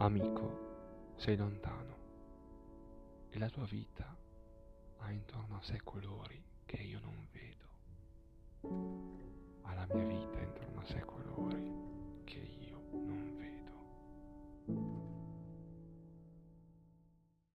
Amico, sei lontano e la tua vita ha intorno a sé quello